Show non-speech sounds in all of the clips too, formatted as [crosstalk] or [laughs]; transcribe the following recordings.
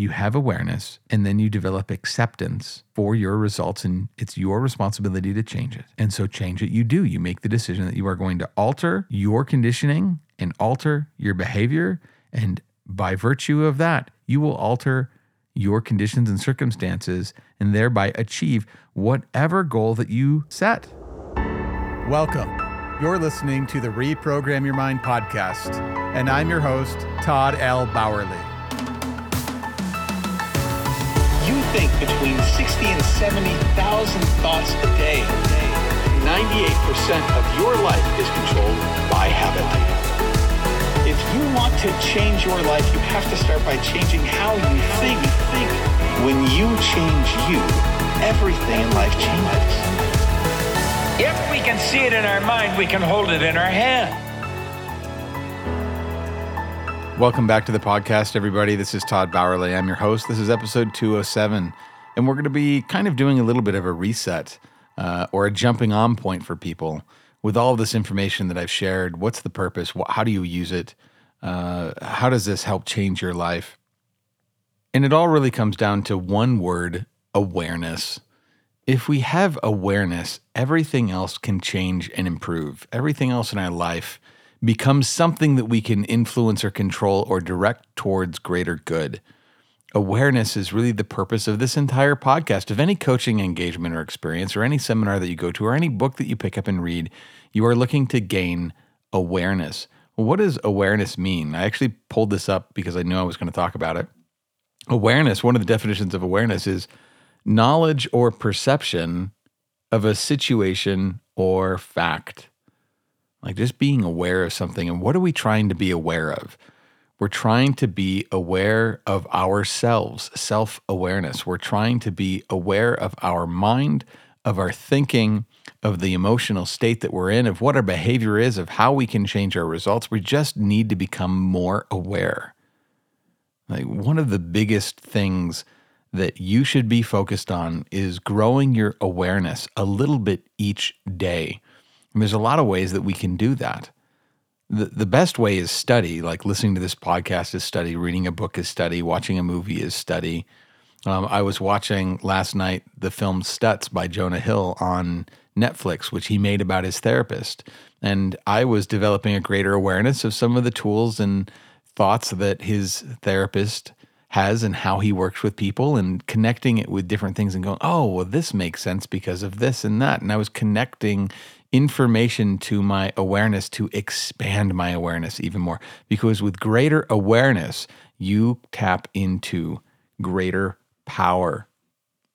you have awareness, and then you develop acceptance for your results, and it's your responsibility to change it. And so, change it, you do. You make the decision that you are going to alter your conditioning and alter your behavior. And by virtue of that, you will alter your conditions and circumstances and thereby achieve whatever goal that you set. Welcome. You're listening to the Reprogram Your Mind podcast, and I'm your host, Todd L. Bauerle. Think between 60 and 70,000 thoughts a day. 98% of your life is controlled by habit. If you want to change your life, you have to start by changing how you think. think. When you change you, everything in life changes. If we can see it in our mind, we can hold it in our hand. Welcome back to the podcast, everybody. This is Todd Bauerle. I'm your host. This is episode 207, and we're going to be kind of doing a little bit of a reset uh, or a jumping on point for people with all this information that I've shared. What's the purpose? How do you use it? Uh, how does this help change your life? And it all really comes down to one word awareness. If we have awareness, everything else can change and improve. Everything else in our life becomes something that we can influence or control or direct towards greater good. Awareness is really the purpose of this entire podcast. Of any coaching engagement or experience, or any seminar that you go to, or any book that you pick up and read, you are looking to gain awareness. What does awareness mean? I actually pulled this up because I knew I was going to talk about it. Awareness, one of the definitions of awareness is knowledge or perception of a situation or fact. Like just being aware of something. And what are we trying to be aware of? We're trying to be aware of ourselves, self awareness. We're trying to be aware of our mind, of our thinking, of the emotional state that we're in, of what our behavior is, of how we can change our results. We just need to become more aware. Like one of the biggest things that you should be focused on is growing your awareness a little bit each day. And there's a lot of ways that we can do that. The, the best way is study, like listening to this podcast is study, reading a book is study, watching a movie is study. Um, I was watching last night the film Stutz by Jonah Hill on Netflix, which he made about his therapist. And I was developing a greater awareness of some of the tools and thoughts that his therapist has and how he works with people and connecting it with different things and going, oh, well, this makes sense because of this and that. And I was connecting information to my awareness to expand my awareness even more. Because with greater awareness, you tap into greater power.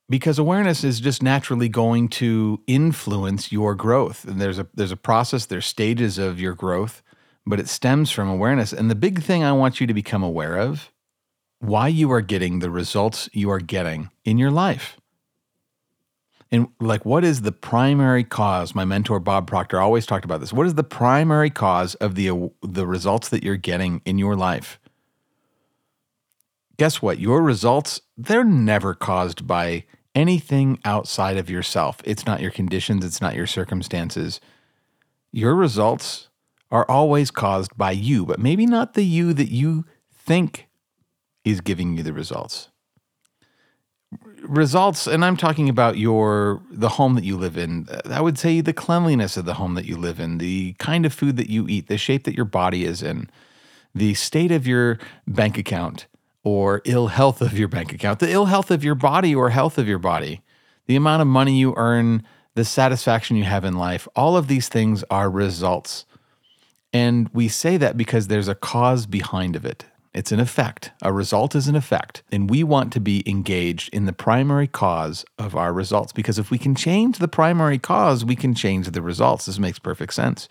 Because awareness is just naturally going to influence your growth. And there's a there's a process, there's stages of your growth, but it stems from awareness. And the big thing I want you to become aware of why you are getting the results you are getting in your life. And like, what is the primary cause? My mentor Bob Proctor always talked about this. What is the primary cause of the the results that you're getting in your life? Guess what? Your results they're never caused by anything outside of yourself. It's not your conditions. It's not your circumstances. Your results are always caused by you, but maybe not the you that you think is giving you the results results and i'm talking about your the home that you live in i would say the cleanliness of the home that you live in the kind of food that you eat the shape that your body is in the state of your bank account or ill health of your bank account the ill health of your body or health of your body the amount of money you earn the satisfaction you have in life all of these things are results. And we say that because there's a cause behind of it it's an effect. A result is an effect. And we want to be engaged in the primary cause of our results because if we can change the primary cause, we can change the results. This makes perfect sense.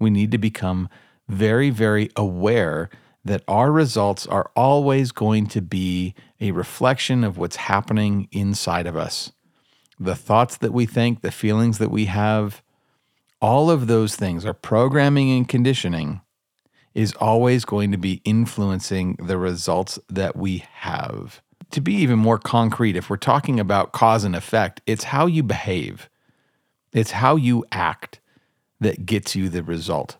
We need to become very, very aware that our results are always going to be a reflection of what's happening inside of us. The thoughts that we think, the feelings that we have, all of those things are programming and conditioning is always going to be influencing the results that we have. To be even more concrete, if we're talking about cause and effect, it's how you behave, it's how you act that gets you the result.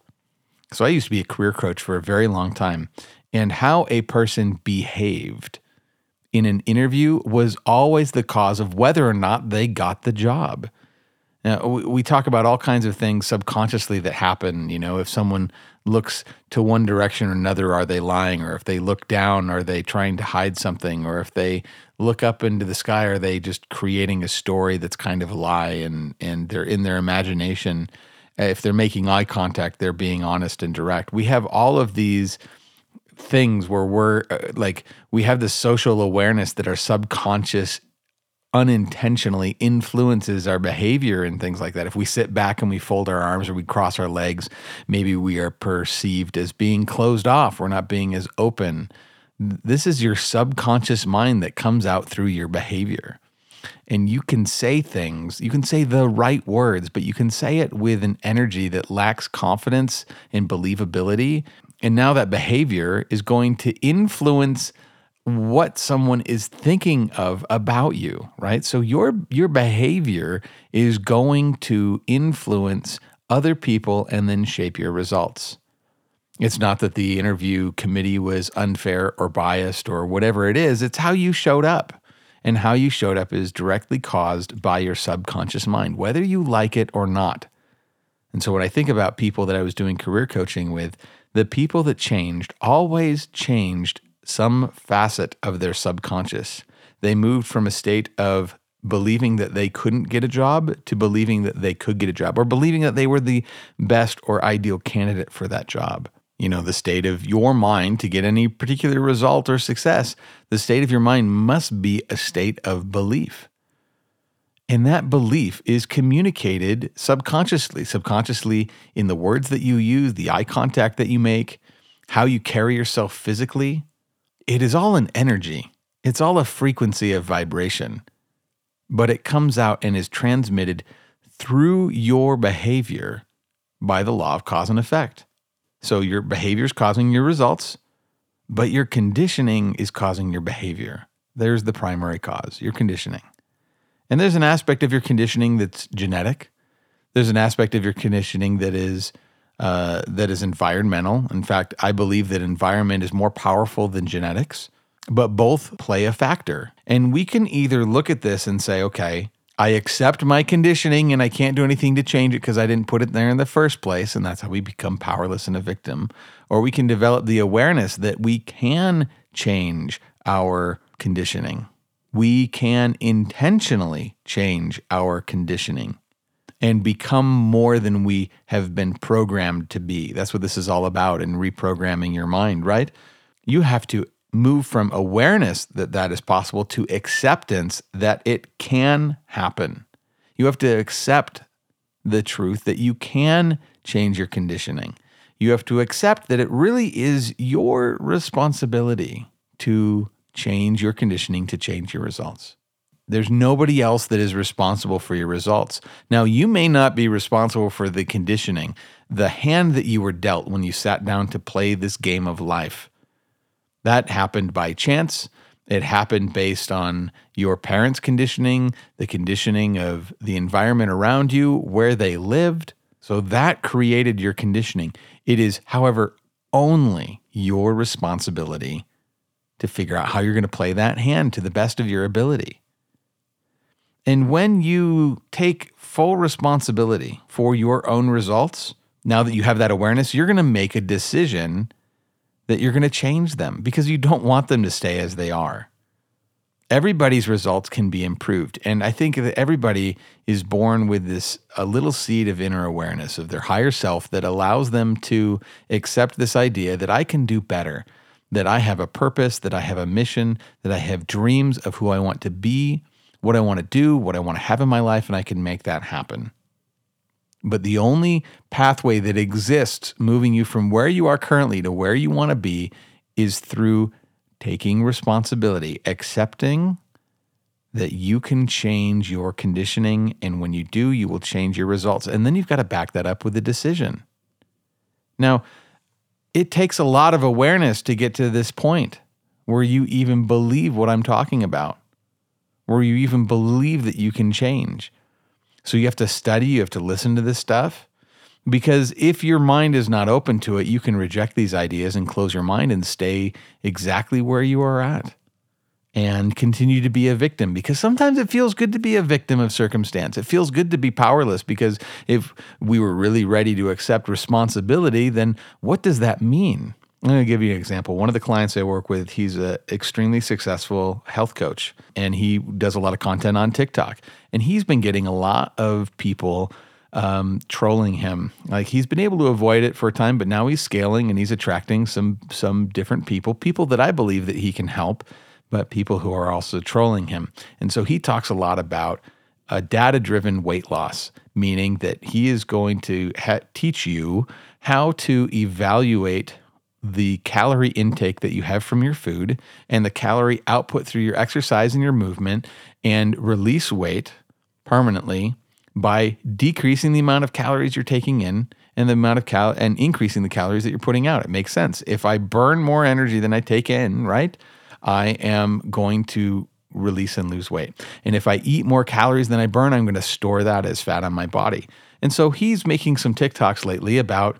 So I used to be a career coach for a very long time, and how a person behaved in an interview was always the cause of whether or not they got the job. Now, we, we talk about all kinds of things subconsciously that happen. You know, if someone looks to one direction or another, are they lying? Or if they look down, are they trying to hide something? Or if they look up into the sky, are they just creating a story that's kind of a lie and, and they're in their imagination? If they're making eye contact, they're being honest and direct. We have all of these things where we're uh, like, we have this social awareness that our subconscious unintentionally influences our behavior and things like that. If we sit back and we fold our arms or we cross our legs, maybe we are perceived as being closed off. We're not being as open. This is your subconscious mind that comes out through your behavior. And you can say things, you can say the right words, but you can say it with an energy that lacks confidence and believability. And now that behavior is going to influence what someone is thinking of about you, right? So your your behavior is going to influence other people and then shape your results. It's not that the interview committee was unfair or biased or whatever it is, it's how you showed up. And how you showed up is directly caused by your subconscious mind, whether you like it or not. And so when I think about people that I was doing career coaching with, the people that changed always changed some facet of their subconscious. They moved from a state of believing that they couldn't get a job to believing that they could get a job or believing that they were the best or ideal candidate for that job. You know, the state of your mind to get any particular result or success, the state of your mind must be a state of belief. And that belief is communicated subconsciously, subconsciously in the words that you use, the eye contact that you make, how you carry yourself physically, it is all an energy, it's all a frequency of vibration, but it comes out and is transmitted through your behavior by the law of cause and effect. So your behavior is causing your results, but your conditioning is causing your behavior. There's the primary cause, your conditioning. And there's an aspect of your conditioning that's genetic. There's an aspect of your conditioning that is uh, that is environmental. In fact, I believe that environment is more powerful than genetics, but both play a factor. And we can either look at this and say, okay, I accept my conditioning and I can't do anything to change it because I didn't put it there in the first place. And that's how we become powerless and a victim. Or we can develop the awareness that we can change our conditioning. We can intentionally change our conditioning and become more than we have been programmed to be. That's what this is all about in reprogramming your mind, right? You have to move from awareness that that is possible to acceptance that it can happen. You have to accept the truth that you can change your conditioning. You have to accept that it really is your responsibility to change your conditioning to change your results. There's nobody else that is responsible for your results. Now, you may not be responsible for the conditioning, the hand that you were dealt when you sat down to play this game of life. That happened by chance. It happened based on your parents' conditioning, the conditioning of the environment around you, where they lived. So that created your conditioning. It is, however, only your responsibility to figure out how you're going to play that hand to the best of your ability. And when you take full responsibility for your own results, now that you have that awareness, you're going to make a decision that you're going to change them because you don't want them to stay as they are. Everybody's results can be improved. And I think that everybody is born with this a little seed of inner awareness of their higher self that allows them to accept this idea that I can do better, that I have a purpose, that I have a mission, that I have dreams of who I want to be what I want to do, what I want to have in my life, and I can make that happen. But the only pathway that exists moving you from where you are currently to where you want to be is through taking responsibility, accepting that you can change your conditioning. And when you do, you will change your results. And then you've got to back that up with a decision. Now, it takes a lot of awareness to get to this point where you even believe what I'm talking about where you even believe that you can change. So you have to study, you have to listen to this stuff. Because if your mind is not open to it, you can reject these ideas and close your mind and stay exactly where you are at. and continue to be a victim because sometimes it feels good to be a victim of circumstance. It feels good to be powerless because if we were really ready to accept responsibility, then what does that mean? I'm going to give you an example. One of the clients I work with, he's an extremely successful health coach and he does a lot of content on TikTok. And he's been getting a lot of people um, trolling him. Like he's been able to avoid it for a time, but now he's scaling and he's attracting some some different people, people that I believe that he can help, but people who are also trolling him. And so he talks a lot about a data driven weight loss, meaning that he is going to ha- teach you how to evaluate the calorie intake that you have from your food and the calorie output through your exercise and your movement and release weight permanently by decreasing the amount of calories you're taking in and the amount of cal and increasing the calories that you're putting out. It makes sense. If I burn more energy than I take in, right? I am going to release and lose weight. And if I eat more calories than I burn, I'm going to store that as fat on my body. And so he's making some TikToks lately about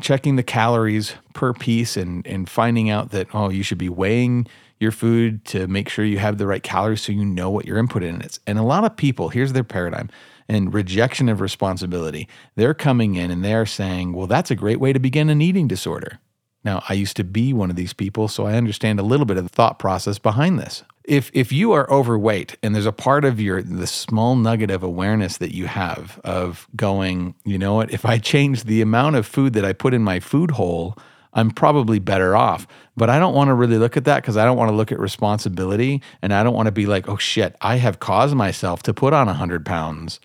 checking the calories per piece and, and finding out that, oh, you should be weighing your food to make sure you have the right calories so you know what your input in is. And a lot of people, here's their paradigm and rejection of responsibility. They're coming in and they're saying, well, that's a great way to begin an eating disorder. Now, I used to be one of these people, so I understand a little bit of the thought process behind this. If if you are overweight and there's a part of your the small nugget of awareness that you have of going, you know what, if I change the amount of food that I put in my food hole, I'm probably better off. But I don't want to really look at that because I don't want to look at responsibility and I don't want to be like, oh shit, I have caused myself to put on 100 pounds.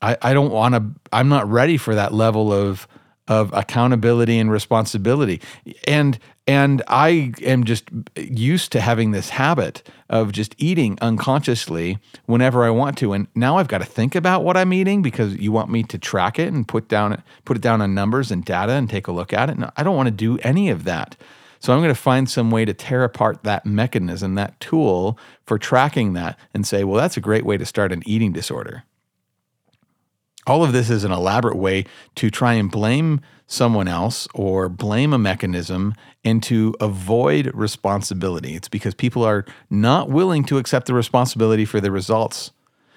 I, I don't want to, I'm not ready for that level of of accountability and responsibility. And and I am just used to having this habit of just eating unconsciously whenever I want to. And now I've got to think about what I'm eating because you want me to track it and put down put it down on numbers and data and take a look at it. And I don't want to do any of that. So I'm going to find some way to tear apart that mechanism, that tool for tracking that and say, well, that's a great way to start an eating disorder. All of this is an elaborate way to try and blame someone else or blame a mechanism and to avoid responsibility. It's because people are not willing to accept the responsibility for the results.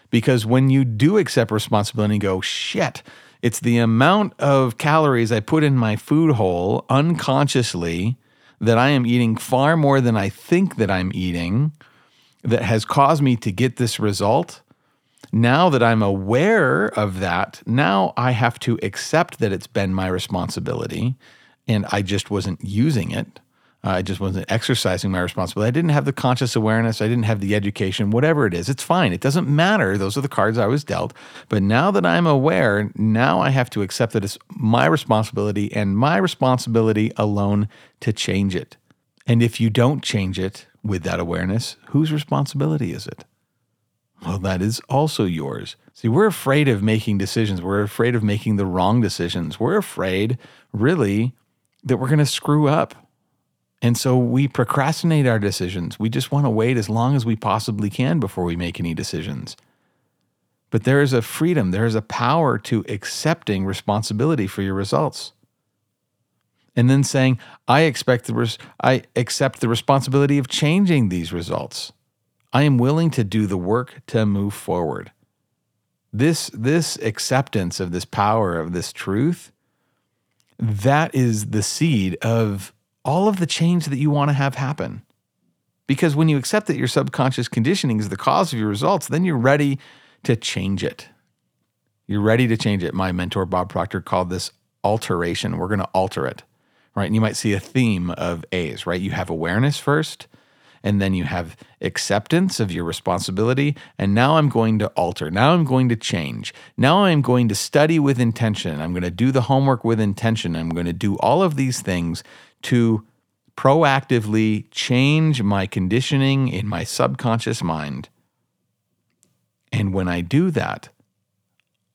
Because when you do accept responsibility and go, shit, it's the amount of calories I put in my food hole unconsciously that I am eating far more than I think that I'm eating that has caused me to get this result now that I'm aware of that, now I have to accept that it's been my responsibility and I just wasn't using it. Uh, I just wasn't exercising my responsibility. I didn't have the conscious awareness. I didn't have the education, whatever it is. It's fine. It doesn't matter. Those are the cards I was dealt. But now that I'm aware, now I have to accept that it's my responsibility and my responsibility alone to change it. And if you don't change it with that awareness, whose responsibility is it? Well, that is also yours. See, we're afraid of making decisions. We're afraid of making the wrong decisions. We're afraid, really, that we're going to screw up. And so we procrastinate our decisions. We just want to wait as long as we possibly can before we make any decisions. But there is a freedom, there is a power to accepting responsibility for your results. And then saying, I expect the res- I accept the responsibility of changing these results. I am willing to do the work to move forward. This, this acceptance of this power, of this truth, that is the seed of all of the change that you want to have happen. Because when you accept that your subconscious conditioning is the cause of your results, then you're ready to change it. You're ready to change it. My mentor, Bob Proctor, called this alteration. We're going to alter it, right? And you might see a theme of A's, right? You have awareness first, and then you have acceptance of your responsibility. And now I'm going to alter. Now I'm going to change. Now I'm going to study with intention. I'm going to do the homework with intention. I'm going to do all of these things to proactively change my conditioning in my subconscious mind. And when I do that,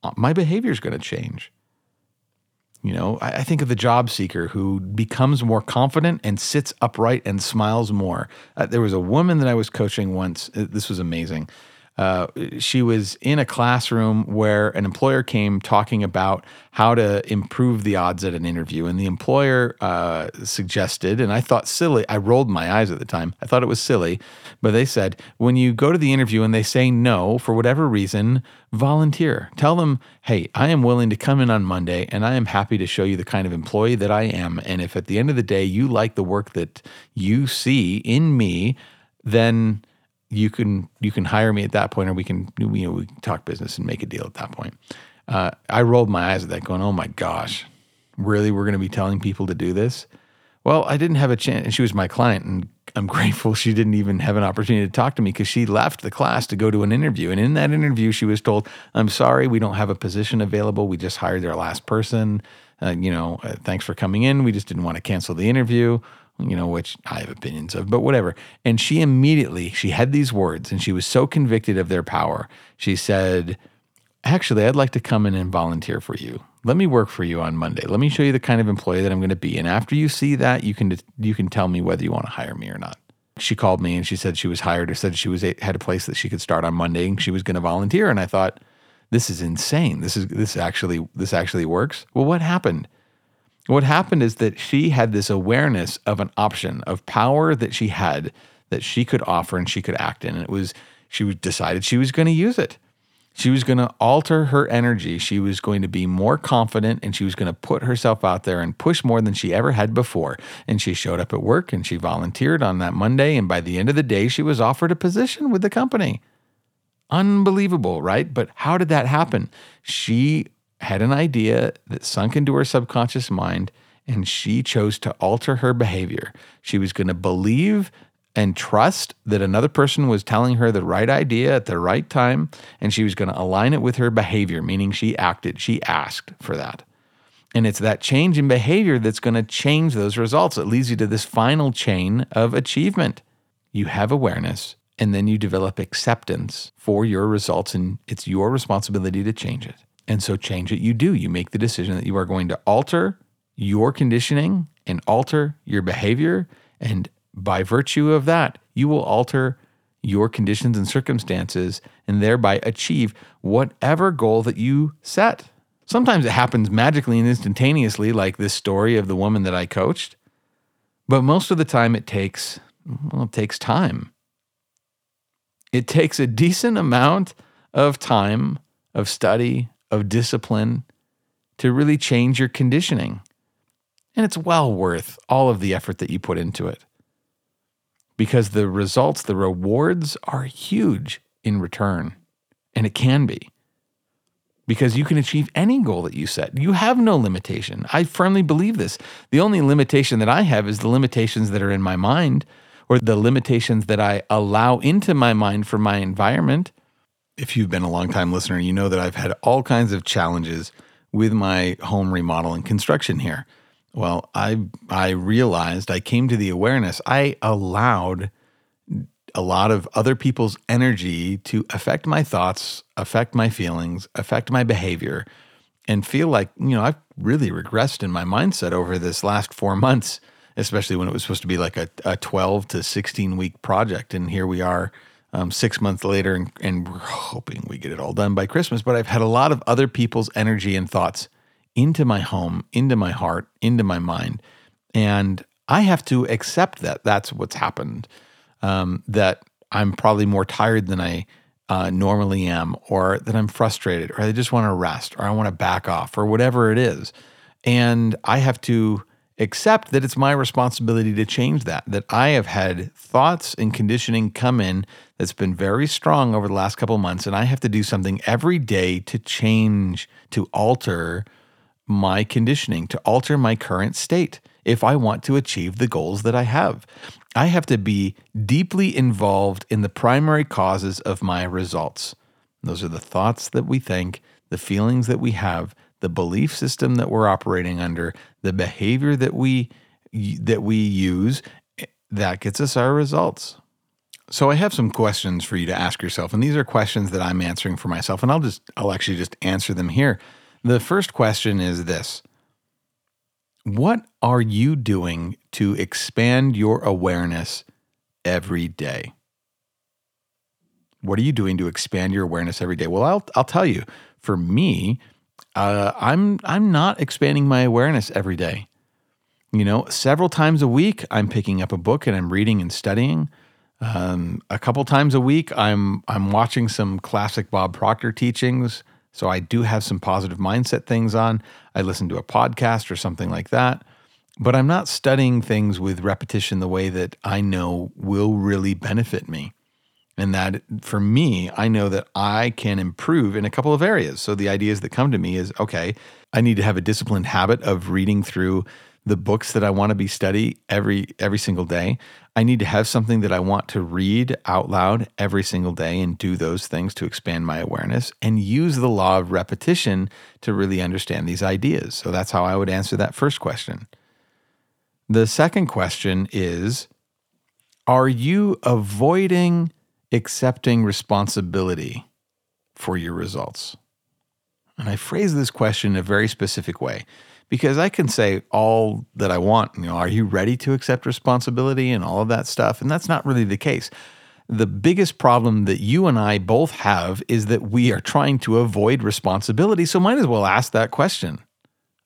uh, my behavior is going to change. You know, I, I, think of the job seeker who becomes more confident and sits upright and smiles more. Uh, there was a woman that I was coaching once. Uh, this was amazing. Uh, she was in a classroom where an employer came talking about how to improve the odds at an interview. And the employer uh, suggested, and I thought silly, I rolled my eyes at the time. I thought it was silly, but they said, when you go to the interview and they say no for whatever reason, volunteer. Tell them, hey, I am willing to come in on Monday and I am happy to show you the kind of employee that I am. And if at the end of the day you like the work that you see in me, then you can you can hire me at that point, or we can you know we can talk business and make a deal at that point. Uh, I rolled my eyes at that, going, "Oh my gosh, really? We're going to be telling people to do this?" Well, I didn't have a chance, and she was my client, and I'm [laughs] grateful she didn't even have an opportunity to talk to me because she left the class to go to an interview. And in that interview, she was told, "I'm sorry, we don't have a position available. We just hired our last person. Uh, you know, uh, thanks for coming in. We just didn't want to cancel the interview." You know, which I have opinions of, but whatever. And she immediately, she had these words and she was so convicted of their power. She said, Actually, I'd like to come in and volunteer for you. Let me work for you on Monday. Let me show you the kind of employee that I'm going to be. And after you see that, you can you can tell me whether you want to hire me or not. She called me and she said she was hired or said she was had a place that she could start on Monday and she was going to volunteer. And I thought, this is insane. This is this actually this actually works. Well, what happened? What happened is that she had this awareness of an option of power that she had that she could offer and she could act in. And it was, she decided she was going to use it. She was going to alter her energy. She was going to be more confident and she was going to put herself out there and push more than she ever had before. And she showed up at work and she volunteered on that Monday. And by the end of the day, she was offered a position with the company. Unbelievable, right? But how did that happen? She had an idea that sunk into her subconscious mind, and she chose to alter her behavior. She was going to believe and trust that another person was telling her the right idea at the right time, and she was going to align it with her behavior, meaning she acted, she asked for that. And it's that change in behavior that's going to change those results. It leads you to this final chain of achievement. You have awareness, and then you develop acceptance for your results, and it's your responsibility to change it. And so change it you do. You make the decision that you are going to alter your conditioning and alter your behavior. And by virtue of that, you will alter your conditions and circumstances and thereby achieve whatever goal that you set. Sometimes it happens magically and instantaneously, like this story of the woman that I coached. But most of the time, it takes, well, it takes time. It takes a decent amount of time of study, of discipline to really change your conditioning. And it's well worth all of the effort that you put into it because the results, the rewards are huge in return. And it can be because you can achieve any goal that you set. You have no limitation. I firmly believe this. The only limitation that I have is the limitations that are in my mind or the limitations that I allow into my mind from my environment if you've been a long time listener, you know that I've had all kinds of challenges with my home remodel and construction here. Well, I I realized I came to the awareness I allowed a lot of other people's energy to affect my thoughts, affect my feelings, affect my behavior, and feel like, you know, I've really regressed in my mindset over this last four months, especially when it was supposed to be like a, a 12 to 16 week project. And here we are um, six months later, and, and we're hoping we get it all done by Christmas. But I've had a lot of other people's energy and thoughts into my home, into my heart, into my mind. And I have to accept that that's what's happened. Um, that I'm probably more tired than I uh, normally am, or that I'm frustrated, or I just want to rest, or I want to back off, or whatever it is. And I have to accept that it's my responsibility to change that. That I have had thoughts and conditioning come in that's been very strong over the last couple months, and I have to do something every day to change, to alter my conditioning, to alter my current state if I want to achieve the goals that I have. I have to be deeply involved in the primary causes of my results. Those are the thoughts that we think, the feelings that we have, the belief system that we're operating under, the behavior that we that we use, eh, that gets us our results. So I have some questions for you to ask yourself, and these are questions that I'm answering for myself, and I'll just I'll actually just answer them here. The first question is this: What are you doing to expand your awareness every day? what are you doing to expand your awareness every day? Well, I'll I'll tell you. For me, uh, I'm I'm not expanding my awareness every day. You know, several times a week, I'm picking up a book and I'm reading and studying. Um, a couple times a week, I'm I'm watching some classic Bob Proctor teachings. So I do have some positive mindset things on. I listen to a podcast or something like that. But I'm not studying things with repetition the way that I know will really benefit me. And that for me, I know that I can improve in a couple of areas. So the ideas that come to me is okay, I need to have a disciplined habit of reading through the books that I want to be study every every single day. I need to have something that I want to read out loud every single day and do those things to expand my awareness and use the law of repetition to really understand these ideas. So that's how I would answer that first question. The second question is Are you avoiding accepting responsibility for your results? And I phrase this question in a very specific way because I can say all that I want. You know, are you ready to accept responsibility and all of that stuff? And that's not really the case. The biggest problem that you and I both have is that we are trying to avoid responsibility. So, might as well ask that question.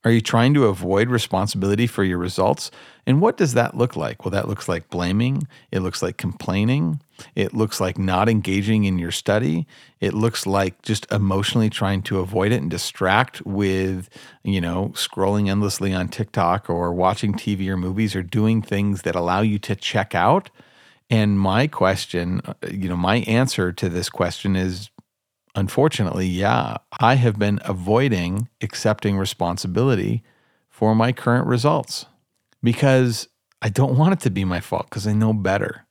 Are you trying to avoid responsibility for your results? And what does that look like? Well, that looks like blaming. It looks like complaining. It looks like not engaging in your study. It looks like just emotionally trying to avoid it and distract with, you know, scrolling endlessly on TikTok or watching TV or movies or doing things that allow you to check out. And my question, uh, you know, my answer to this question is unfortunately, yeah, I have been avoiding accepting responsibility for my current results because I don't want it to be my fault because I know better.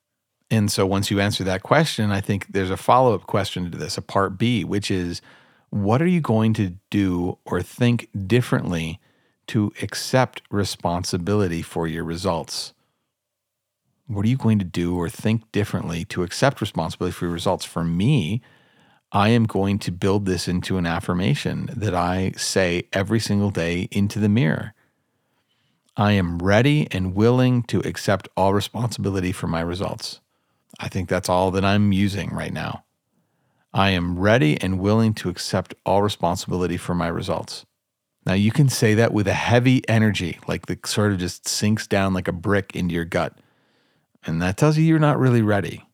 And so once you answer that question, I think there's a follow up question to this, a part B, which is what are you going to do or think differently to accept responsibility for your results? What are you going to do or think differently to accept responsibility for your results? For me, I am going to build this into an affirmation that I say every single day into the mirror. I am ready and willing to accept all responsibility for my results. I think that's all that I'm using right now. I am ready and willing to accept all responsibility for my results. Now, you can say that with a heavy energy, like the sort of just sinks down like a brick into your gut. And that tells you you're not really ready.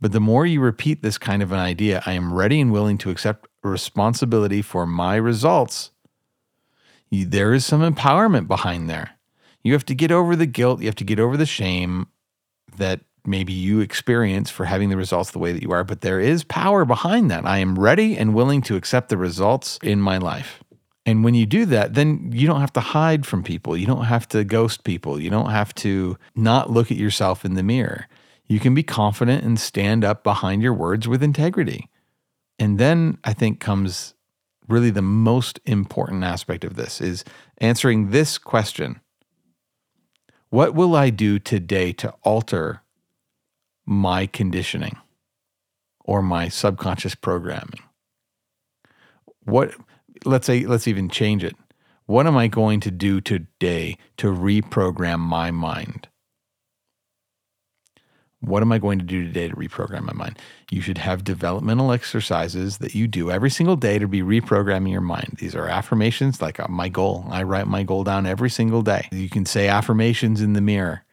But the more you repeat this kind of an idea, I am ready and willing to accept responsibility for my results, you, there is some empowerment behind there. You have to get over the guilt, you have to get over the shame that maybe you experience for having the results the way that you are, but there is power behind that. I am ready and willing to accept the results in my life. And when you do that, then you don't have to hide from people. You don't have to ghost people. You don't have to not look at yourself in the mirror you can be confident and stand up behind your words with integrity. And then I think comes really the most important aspect of this is answering this question. What will I do today to alter my conditioning or my subconscious programming? What let's say let's even change it. What am I going to do today to reprogram my mind? What am I going to do today to reprogram my mind? You should have developmental exercises that you do every single day to be reprogramming your mind. These are affirmations like uh, my goal. I write my goal down every single day. You can say affirmations in the mirror.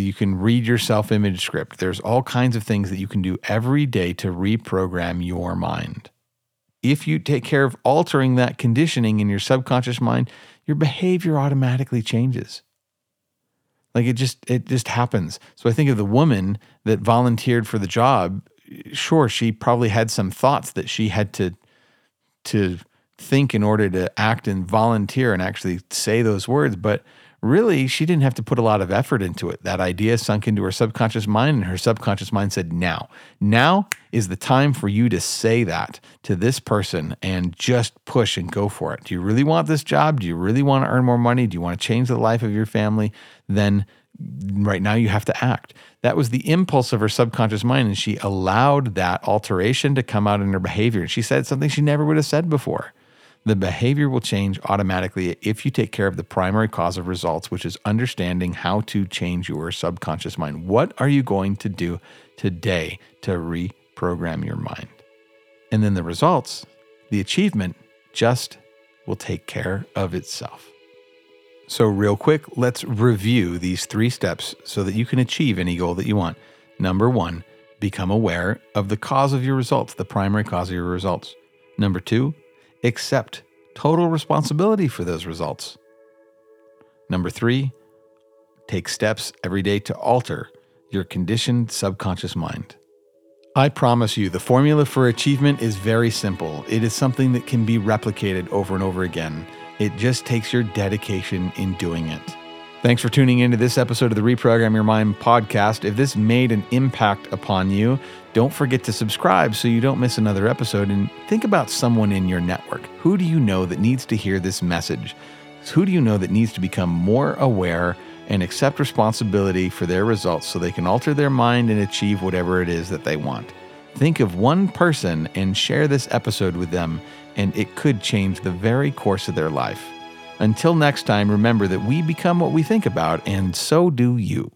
You can read your self image script. There's all kinds of things that you can do every day to reprogram your mind. If you take care of altering that conditioning in your subconscious mind, your behavior automatically changes. Like it just it just happens. So I think of the woman that volunteered for the job. Sure, she probably had some thoughts that she had to to think in order to act and volunteer and actually say those words, but really she didn't have to put a lot of effort into it. That idea sunk into her subconscious mind, and her subconscious mind said, Now, now is the time for you to say that to this person and just push and go for it. Do you really want this job? Do you really want to earn more money? Do you want to change the life of your family? Then right now you have to act. That was the impulse of her subconscious mind, and she allowed that alteration to come out in her behavior. And she said something she never would have said before the behavior will change automatically if you take care of the primary cause of results, which is understanding how to change your subconscious mind. What are you going to do today to reprogram your mind. And then the results, the achievement, just will take care of itself. So, real quick, let's review these three steps so that you can achieve any goal that you want. Number one, become aware of the cause of your results, the primary cause of your results. Number two, accept total responsibility for those results. Number three, take steps every day to alter your conditioned subconscious mind. I promise you, the formula for achievement is very simple. It is something that can be replicated over and over again. It just takes your dedication in doing it. Thanks for tuning into this episode of the Reprogram Your Mind podcast. If this made an impact upon you, don't forget to subscribe so you don't miss another episode. And think about someone in your network. Who do you know that needs to hear this message? Who do you know that needs to become more aware and accept responsibility for their results so they can alter their mind and achieve whatever it is that they want? Think of one person and share this episode with them, and it could change the very course of their life. Until next time, remember that we become what we think about, and so do you.